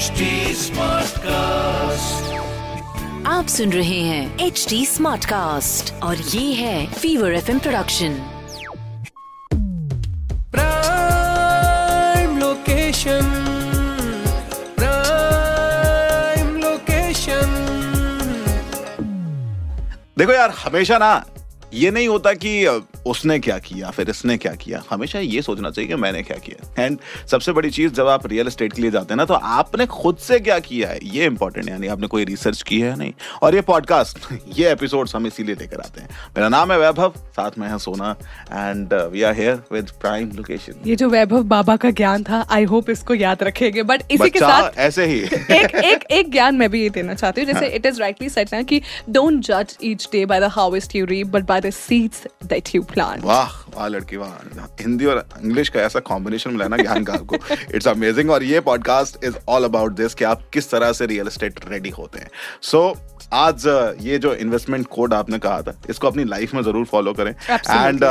HD Smartcast. आप सुन रहे हैं एच डी स्मार्ट कास्ट और ये है fever F production prime location prime location देखो यार हमेशा ना ये नहीं होता कि उसने क्या किया फिर इसने क्या किया। हमेशा ये सोचना चाहिए कि मैंने क्या किया। एंड सबसे बड़ी चीज़ जब आप रियल एस्टेट के लिए जाते हैं ना तो आपने खुद से क्या किया है? ये इंपॉर्टेंट यानी आपने कोई रिसर्च की है? नहीं। और ये पॉडकास्ट ये एपिसोड हम इसीलिए लेकर आते हैं। मेरा नाम है वैभव साथ में है Sona. And we are here with prime location ये जो वैभव बाबा का ज्ञान था आई होप इसको याद रखेंगे। बट इसी के साथ ऐसे ही। एक एक एक ज्ञान मैं भी ये देना चाहती हूँ। जैसे इट इज़ राइटली सेट ना कि डोंट जज each day by the harvest you reap but by the seeds that you plant वाह वाह लड़की वाह। हिंदी और इंग्लिश का ऐसा कॉम्बिनेशन मिला ना ज्ञान का आपको। इट्स अमेजिंग और ये podcast is all about this कि आप किस तरह से रियल एस्टेट रेडी होते हैं। सो so, आज uh, ये जो इन्वेस्टमेंट कोड आपने कहा था इसको अपनी लाइफ में ज़रूर फॉलो करें। एंड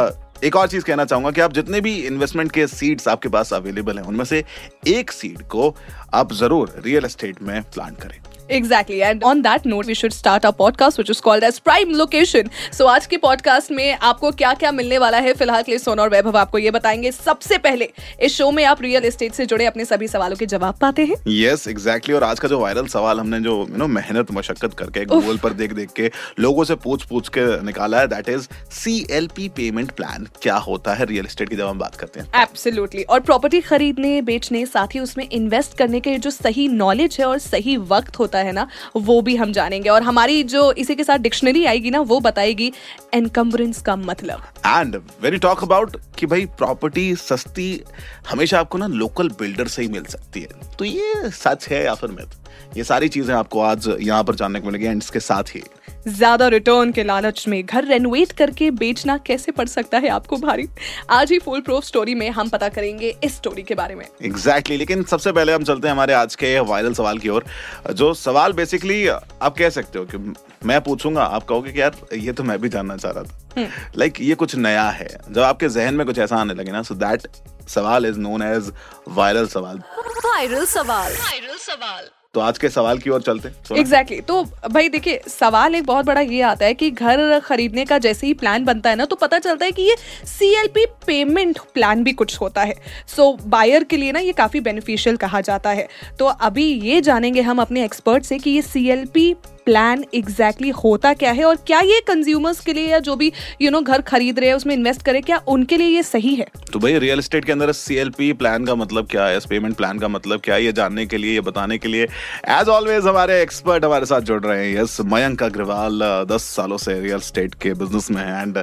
एक और चीज़ कहना चाहूँगा कि आप जितने भी इन्वेस्टमेंट के सीड्स आपके पास अवेलेबल हैं उनमें से एक सीड को आप ज़रूर रियल एस्टेट में प्लांट करें। Exactly. And on that note, we should start our podcast, which is called as Prime Location. So आज के podcast में आपको क्या क्या मिलने वाला है? फ़िलहाल के लिए सोना और वैभव आपको ये बताएँगे। सबसे पहले इस शो में आप रियल एस्टेट से जुड़े अपने सभी सवालों के जवाब पाते हैं। यस एग्जैक्टली और आज का जो वायरल सवाल हमने जो यू नो मेहनत मशक्कत करके गूगल पर देख देख के लोगों से पूछ पूछ के निकाला है that is C L P payment plan क्या होता है रियल एस्टेट की जब हम बात करते हैं? एब्सोल्युटली और प्रॉपर्टी खरीदने बेचने साथ ही उसमें इन्वेस्ट करने के जो सही नॉलेज है और सही वक्त होता है ना, वो भी हम जानेंगे। और हमारी जो इसी के साथ डिक्शनरी आएगी ना, वो बताएगी एनकम्बरेंस का मतलब। And when you talk about कि भाई प्रॉपर्टी सस्ती, हमेशा आपको ना लोकल बिल्डर से ही मिल सकती है। तो ये सच है या फिर मिथ ये सारी चीज़ें आपको आज यहाँ पर जानने को मिलेगी एंड इसके साथ ही। ज़्यादा रिटर्न के लालच में घर रेनोवेट करके बेचना कैसे पड़ सकता है आपको भारी? आज ही फुल प्रूफ स्टोरी में हम पता करेंगे इस स्टोरी के बारे में। एग्जैक्टली exactly, लेकिन सबसे पहले हम चलते हैं हमारे आज के वायरल सवाल की ओर। जो सवाल बेसिकली आप कह सकते हो कि मैं पूछूँगा आप कहोगे कि यार ये तो मैं भी जानना चाह रहा था। लाइक like, ये कुछ नया है। जब आपके जहन में कुछ ऐसा आने लगे ना सो दैट सवाल इज़ नोन एज वायरल सवाल। वायरल सवाल। तो आज के सवाल की ओर चलते एग्जैक्टली exactly. तो भाई देखिए सवाल एक बहुत बड़ा ये आता है कि घर खरीदने का जैसे ही प्लान बनता है ना तो पता चलता है कि ये सीएलपी पेमेंट प्लान भी कुछ होता है। सो so, बायर के लिए ना ये काफ़ी बेनिफिशियल कहा जाता है। तो अभी ये जानेंगे हम अपने एक्सपर्ट से कि ये सीएलपी प्लान एग्जैक्टली exactly होता क्या है और क्या ये कंज्यूमर्स के लिए या जो भी यू you नो know, घर खरीद रहे हैं उसमें इन्वेस्ट करें क्या उनके लिए ये सही है? तो भाई रियल एस्टेट के अंदर सी प्लान का मतलब क्या है? पेमेंट प्लान का मतलब क्या है? ये जानने के लिए ये बताने के लिए एज ऑलवेज हमारे एक्सपर्ट हमारे साथ जुड़ रहे हैं। यस मयंक अग्रवाल दस सालों से रियल एस्टेट के बिज़नेस में है and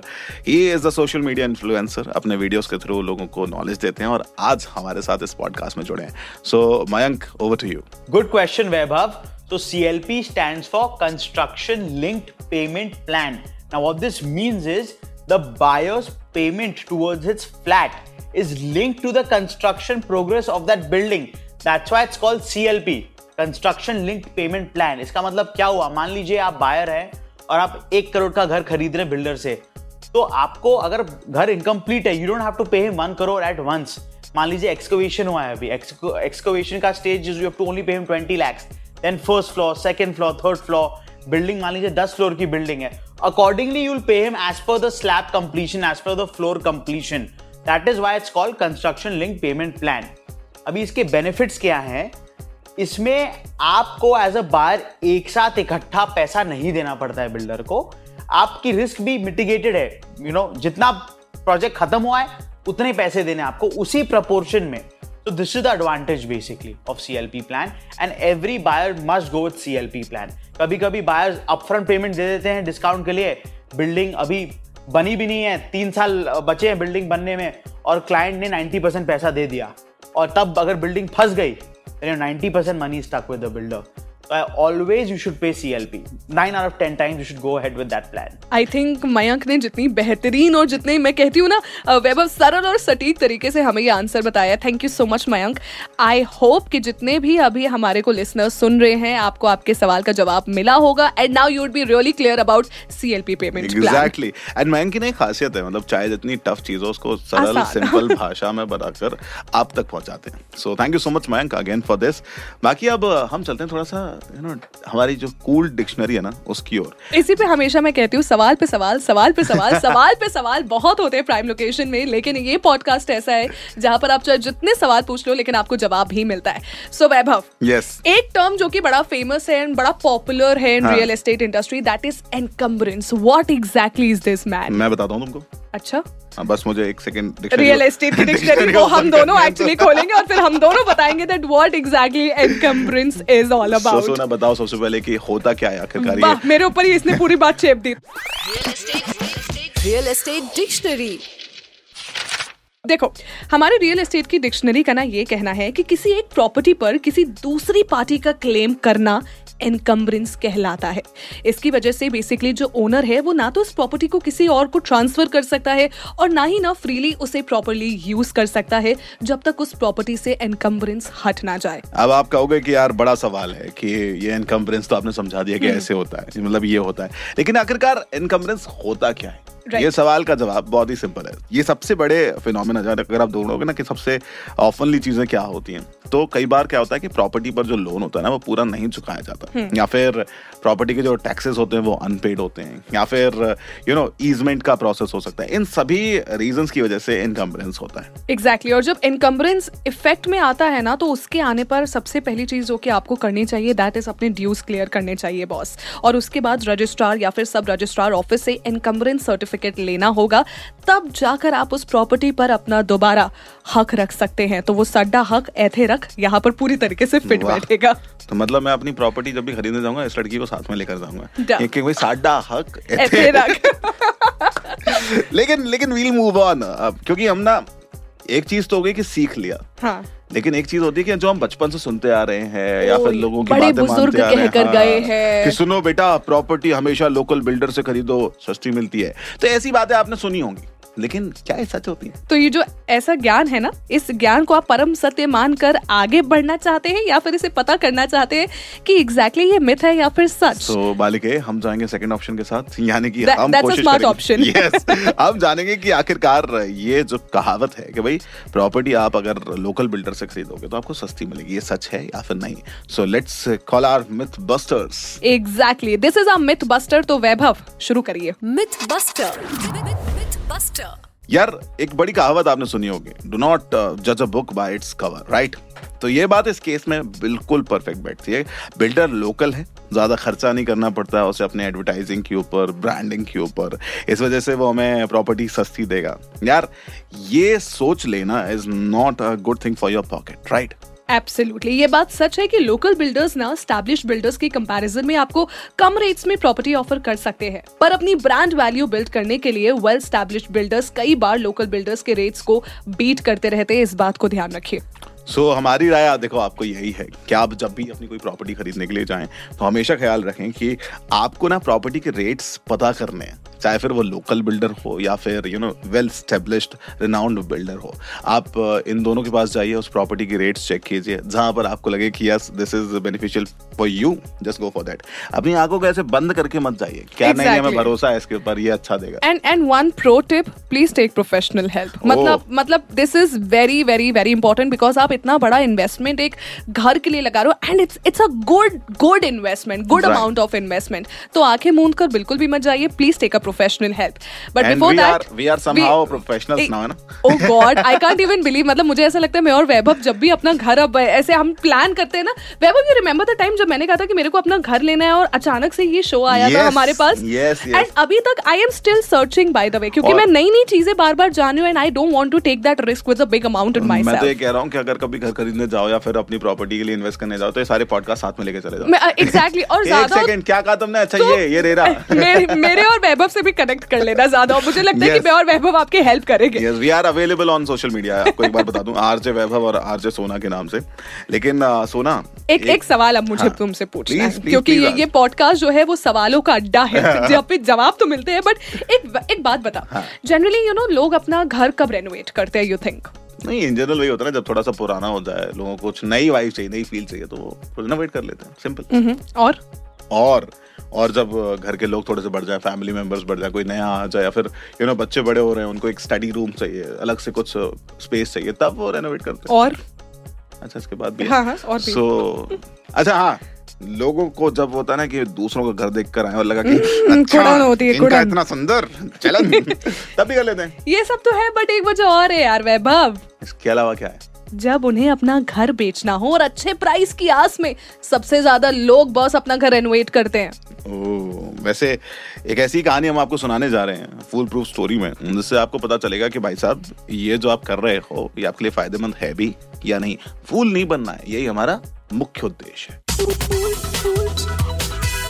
he is the social media influencer अपने वीडियोस के थ्रू लोगों को नॉलेज देते हैं और आज हमारे साथ इस पॉडकास्ट में जुड़े हैं। So Mayank over to you good question Vaibhav. तो C L P stand for construction linked payment plan now this means is the buyers payment towards its flat is link to the construction progress of that building that's why it's called C L P construction linked payment plan इसका मतलब क्या हुआ? मान लीजिए आप buyer है और आप एक करोड़ का घर खरीद रहे हैं बिल्डर से। तो आपको अगर घर इनकम्प्लीट है you don't have to pay him one crore at once मान लीजिए एक्सकोवेशन हुआ है अभी। एक्सकोवेशन का stage you have to only pay him twenty lakhs then first floor second floor third floor building मान लीजिए 10 फ्लोर की बिल्डिंग है। Accordingly you'll pay him as per the slab completion as per the floor completion that is why it's called construction link payment plan अभी इसके benefits क्या हैं? इसमें आपको एज अ बार एक साथ इकट्ठा पैसा नहीं देना पड़ता है बिल्डर को। आपकी रिस्क भी मिटिगेटेड है। यू you नो know, जितना प्रोजेक्ट खत्म हुआ है उतने पैसे देने आपको। उसी प्रपोर्शन में तो this is the advantage basically of CLP plan and every buyer must go with CLP plan. कभी कभी buyers upfront payment दे देते हैं discount के लिए building अभी बनी भी नहीं है तीन साल बचे हैं बिल्डिंग बनने में और क्लाइंट ने 90 परसेंट पैसा दे दिया और तब अगर बिल्डिंग फंस गई ninety percent money stuck with the builder So I always you should pay CLP. Nine out of ten times you should go ahead with that plan. I think Mayank ने जितनी बेहतरीन और जितने मैं कहती हूँ ना वैभव सरल और सटीक तरीके से हमें ये आंसर बताया। Thank you so much Mayank. I hope कि जितने भी अभी हमारे को लिसनर्स सुन रहे हैं आपको आपके सवाल का जवाब मिला होगा। And now you would be really clear about CLP payment exactly and Mayank की ना एक खासियत है मतलब चाहे जितनी टफ चीज़ हो उसको सरल। सिंपल भाषा में बताकर आप तक पहुंचाते हैं। So thank you so much Mayank again for this बाकी अब हम चलते हैं थोड़ा सा यू नो हमारी जो कूल डिक्शनरी है ना उसकी ओर। इसी पे हमेशा मैं कहती हूँ सवाल पे सवाल सवाल पे सवाल सवाल पे सवाल बहुत होते हैं प्राइम लोकेशन में लेकिन ये पॉडकास्ट ऐसा है जहाँ पर आप चाहे जितने सवाल पूछ लो लेकिन आपको जवाब भी मिलता है। सो वैभव यस एक टर्म जो कि बड़ा फ़ेमस है एंड बड़ा पॉपुलर है in. Real estate industry that is encumbrance what exactly is this man मैं बताता हूँ तुमको। अच्छा। बस मुझे एक सेकंड रियल एस्टेट की डिक्शनरी को हम दोनों एक्चुअली खोलेंगे और फिर हम दोनों बताएँगे that what exactly encumbrance is all about so Sona बताओ सबसे पहले कि होता क्या है आखिरकार ये। मेरे ऊपर ही इसने पूरी बात चेप दी। रियल एस्टेट डिक्शनरी देखो हमारे रियल एस्टेट की डिक्शनरी का ना ये कहना है कि किसी एक प्रॉपर्टी पर किसी दूसरी पार्टी का क्लेम करना एनकम्बरेंस कहलाता है। इसकी वजह से बेसिकली जो ओनर है वो ना तो इस प्रॉपर्टी को किसी और को ट्रांसफ़र कर सकता है और ना ही ना फ्रीली उसे प्रॉपरली यूज़ कर सकता है जब तक उस प्रॉपर्टी से एनकम्बरेंस हट ना जाए। अब आप कहोगे कि यार बड़ा सवाल है कि ये एनकम्बरेंस तो आपने समझा दिया हम्म। कि ऐसे होता है मतलब ये होता है। लेकिन आखिरकार एनकम्बरेंस होता क्या है? Right. ये सवाल का जवाब बहुत ही सिंपल है ये सबसे बड़े फिनोमिना अगर आप ढूंढोगे ना कि सबसे ऑफनली चीज़ें क्या होती हैं तो कई बार क्या होता है कि प्रॉपर्टी पर जो लोन होता है ना वो पूरा नहीं चुकाया जाता हम्म। या फिर प्रॉपर्टी के जो टैक्सेस होते हैं वो अनपेड होते हैं या फिर यू नो ईजमेंट का प्रोसेस हो सकता है इन सभी रीजंस की वजह से इनकम्बरेंस होता है एग्जैक्टली exactly. और जब इनकम्बरेंस इफ़ेक्ट में आता है ना तो उसके आने पर सबसे पहली चीज़ जो कि आपको करनी चाहिए दैट इज़ अपने ड्यूज क्लियर करने चाहिए बॉस और उसके बाद रजिस्ट्रार या फिर सब रजिस्ट्रार ऑफ़िस से इनकम्बरेंस सर्टिफिकेट लेना होगा तब जाकर आप उस प्रॉपर्टी पर अपना दोबारा हक रख सकते हैं। तो वो सड्डा हक ऐथे रख यहाँ पर पूरी तरीके से फिट बैठेगा। तो मतलब मैं अपनी प्रॉपर्टी जब भी खरीदने जाऊँगा इस लड़की को साथ में लेकर जाऊँगा। क्योंकि भाई साडा हक ऐथे रख। लेकिन लेकिन वील मूव ऑन क्योंकि हम ना एक चीज़ तो हो गई कि सीख लिया। हाँ। लेकिन एक चीज़ होती है कि जो हम बचपन से सुनते आ रहे हैं या फिर लोगों की बातें मानते आ रहे हैं कहकर हाँ, गए हैं। कि सुनो बेटा प्रॉपर्टी हमेशा लोकल बिल्डर से खरीदो सस्ती मिलती है तो ऐसी बातें आपने सुनी होंगी लेकिन क्या ये सच होती है? तो ये जो ऐसा ज्ञान है ना इस ज्ञान को आप परम सत्य मानकर आगे बढ़ना चाहते हैं या फिर इसे पता करना चाहते हैं कि एग्जैक्टली exactly ये मिथ है या फिर सच? तो बालिके हम जाएँगे सेकंड ऑप्शन के साथ यानी कि That- हम कोशिश करेंगे। option. हम जानेंगे कि आखिरकार ये जो कहावत है कि भाई प्रॉपर्टी आप अगर लोकल बिल्डर से खरीदोगे तो आपको सस्ती मिलेगी। ये सच है या फिर नहीं? So let's call our myth busters exactly this is a myth buster तो वैभव शुरू करिए। मिथ बस्टर बस्टर यार, एक बड़ी कहावत आपने सुनी होगी डू नॉट जज a book by its cover right तो ये बात इस केस में बिल्कुल परफेक्ट बैठती है बिल्डर लोकल है, ज़्यादा खर्चा नहीं करना पड़ता उसे अपने एडवर्टाइजिंग के ऊपर ब्रांडिंग के ऊपर। इस वजह से वो हमें प्रॉपर्टी सस्ती देगा। यार, ये सोच लेना is not a good thing for your pocket right absolutely ये बात सच है कि लोकल बिल्डर्स ना स्टैब्लिश बिल्डर्स की कंपैरिजन में आपको कम रेट्स में प्रॉपर्टी ऑफ़र कर सकते हैं। पर अपनी ब्रांड वैल्यू बिल्ड करने के लिए वेल स्टैब्लिश बिल्डर्स कई बार लोकल बिल्डर्स के रेट्स को बीट करते रहते हैं। इस बात को ध्यान रखिए। सो so, हमारी राय देखो आपको यही है कि आप जब भी अपनी कोई प्रॉपर्टी खरीदने के लिए जाएँ तो हमेशा ख्याल रखें कि आपको ना प्रॉपर्टी के रेट्स पता करने हैं। चाहे फिर वो लोकल बिल्डर हो या फिर you know well established renowned builder हो आप इन दोनों के पास जाइए उस प्रॉपर्टी की रेट्स चेक कीजिए जहाँ पर आपको लगे कि yes this is beneficial for you just go for that अपनी आँखों को ऐसे बंद करके मत जाइए क्या exactly. नहीं हमें भरोसा है इसके ऊपर ये अच्छा देगा। And and one pro tip please take professional help मतलब मतलब this is very very very important because आप इतना बड़ा इन्वेस्टमेंट एक घर के लिए लगा रहे हो and it's it's a good good investment good amount of investment तो आँखें मूंद कर बिल्कुल भी मत जाइए please take a professional help but before we that are somehow professionals now, है ना? ओ god I can't even believe मतलब मुझे ऐसा लगता है मैं और वैभव जब भी अपना घर अब ऐसे हम प्लान करते हैं ना Vaibhav you remember the time जब मैंने कहा था कि मेरे को अपना घर लेना है और अचानक से ये शो आया था हमारे पास? yes, yes. एंड अभी तक I am still searching by the way क्योंकि मैं नई नई चीज़ें बार बार जान रही हूँ and I don't want to take that risk with a big amount in my मैं तो ये कह रहा हूँ कि अगर कभी घर खरीदने जाओ या फिर अपनी प्रॉपर्टी के लिए इन्वेस्ट करने जाओ तो ये सारे पॉडकास्ट साथ में लेके चले जाओ। एग्जैक्टली और ज़्यादा सेकंड क्या कहा तुमने? अच्छा तो- ये ये रेरा मेरे, मेरे और वैभव से भी कनेक्ट कर लेना ज़्यादा। मुझे लगता है कि मैं और वैभव आपकी हेल्प करेंगे। Yes we are available on social media आपको एक बार बता दूँ आरजे वैभव और आरजे सोना के नाम से। लेकिन आ, सोना एक एक एक सवाल अब मुझे हाँ, तुमसे पूछना please, है please, क्योंकि please ये ये पॉडकास्ट जो है वो सवालों का अड्डा है जहाँ पे जवाब तो मिलते हैं बट एक एक बात बता। जनरली यू नो लोग अपना घर कब रेनोवेट करते हैं यू थिंक नहीं इन जनरल वही होता है ना जब थोड़ा सा पुराना हो जाए लोगों को कुछ नई वाइफ चाहिए नई फील चाहिए तो वो रिनोवेट कर लेते हैं सिंपल और? और और जब घर के लोग थोड़े से बढ़ जाए फैमिली मेंबर्स बढ़ जाए कोई नया आ जाए या फिर यू नो बच्चे बड़े हो रहे हैं उनको एक स्टडी रूम चाहिए अलग से कुछ स्पेस चाहिए तब वो रेनोवेट करते हैं। और? अच्छा इसके बाद भी हाँ, हाँ, और भी। सो अच्छा हाँ लोगों को जब होता है ना कि दूसरों का घर देख कर आए और लगा कि हम्म, अच्छा होती है, इनका इतना सुंदर चलन। तब भी कर लेते हैं। ये सब तो है बट एक वजह और है यार वैभव। इसके अलावा क्या है? जब उन्हें अपना घर बेचना हो और अच्छे प्राइस की आस में सबसे ज़्यादा लोग बस अपना घर रेनोवेट करते हैं। ओ, वैसे एक ऐसी कहानी हम आपको सुनाने जा रहे हैं फुल प्रूफ स्टोरी में। जिससे आपको पता चलेगा कि भाई साहब ये जो आप कर रहे हो ये आपके लिए फ़ायदेमंद है भी या नहीं। फूल नहीं बनना है यही हमारा मुख्य उद्देश्य है।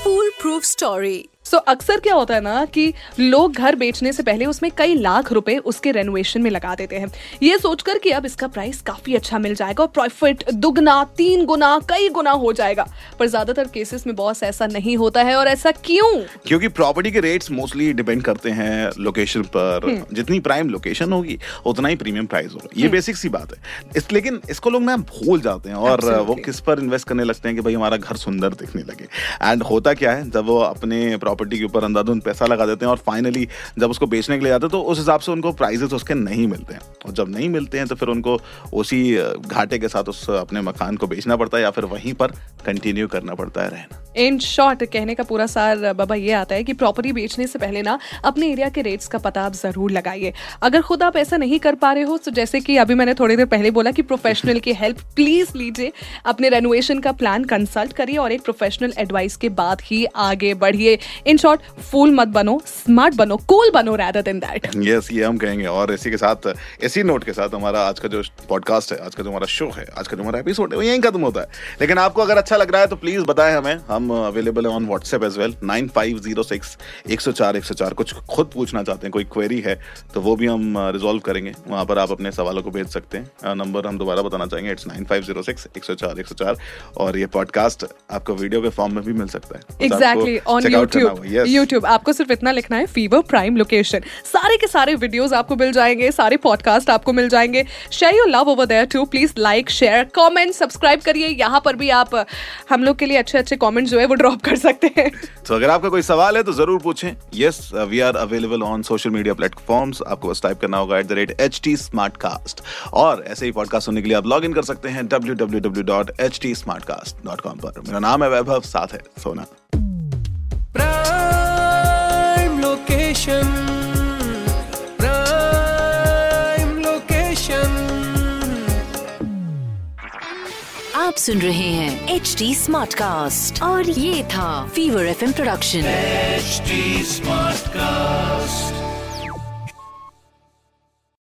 फूल प्रूफ स्टोरी सो अक्सर क्या होता है ना कि लोग घर बेचने से पहले उसमें कई लाख रुपए उसके रेनोवेशन में लगा देते हैं। ये सोचकर कि अब इसका प्राइस काफ़ी अच्छा मिल जाएगा और प्रॉफिट दुगना तीन गुना कई गुना हो जाएगा। पर ज़्यादातर केसेस में बॉस ऐसा नहीं होता है और ऐसा क्यों? क्योंकि प्रॉपर्टी के रेट्स मोस्टली डिपेंड करते हैं लोकेशन पर। जितनी प्राइम लोकेशन होगी उतना ही प्रीमियम प्राइस होगा। ये बेसिक सी बात है। इस लेकिन इसको लोग ना भूल जाते हैं और Absolutely. वो किस पर इन्वेस्ट करने लगते हैं कि भाई हमारा घर सुंदर दिखने लगे। एंड होता क्या है जब वो अपने प्रॉपर्टी के ऊपर अंधाधुंध पैसा लगा देते हैं और फाइनली जब उसको बेचने के लिए जाते हैं तो उस हिसाब से उनको प्राइजेस उसके नहीं मिलते हैं। और जब नहीं मिलते हैं तो फिर उनको उसी घाटे के साथ उस अपने मकान को बेचना पड़ता है या फिर वहीं पर कंटिन्यू करना पड़ता है रहना। इन शॉर्ट कहने का पूरा सार बाबा ये आता है कि प्रॉपर्टी बेचने से पहले ना अपने एरिया के रेट्स का पता आप ज़रूर लगाइए। अगर खुद आप ऐसा नहीं कर पा रहे हो तो जैसे कि अभी मैंने थोड़ी देर पहले बोला कि प्रोफेशनल की हेल्प प्लीज़ लीजिए। अपने रेनोवेशन का प्लान कंसल्ट करिए और एक प्रोफेशनल एडवाइस के बाद ही आगे बढ़िए। इन शॉर्ट फूल मत बनो स्मार्ट बनो कूल बनो रैदर देन दैट यस ये हम कहेंगे और इसी के साथ इसी नोट के साथ हमारा आज का जो पॉडकास्ट है आज का जो हमारा शो है आज का जो हमारा एपिसोड है वो यहीं खत्म होता है लेकिन आपको अगर अच्छा लग रहा है तो प्लीज़ बताएँ हमें हम अवेलेबल है on WhatsApp as well nine five zero six एक सौ चार एक सौ चार कुछ खुद पूछना चाहते हैं कोई क्वेरी है तो वो भी हम रिजॉल्व करेंगे वहाँ पर आप अपने सवालों को भेज सकते हैं नंबर हम दोबारा बताना चाहेंगे it's nine five zero six एक सौ चार एक सौ चार और ये पॉडकास्ट आपको वीडियो के फॉर्म में भी मिल सकता है exactly on YouTube Yes. YouTube आपको सिर्फ़ इतना लिखना है फीवर प्राइम लोकेशन सारे के सारे वीडियोस आपको मिल जाएँगे सारे पॉडकास्ट आपको मिल जाएँगे. Share your love over there too please like share comment subscribe करिए. यहाँ पर भी आप हम लोग के लिए अच्छे अच्छे कमेंट जो है वो ड्रॉप कर सकते हैं. तो अगर आपका कोई सवाल है तो ज़रूर पूछें. Yes we are available on social media platforms आपको बस टाइप करना होगा at the rate H T smart cast और ऐसे ही पॉडकास्ट सुनने के लिए आप लॉग इन कर सकते हैं W W W dot H T smart cast dot com पर. मेरा नाम है वैभव साथ है सोना. Location. Prime location. आप सुन रहे हैं एच डी स्मार्ट कास्ट और ये था fever FM production H smart Smartcast.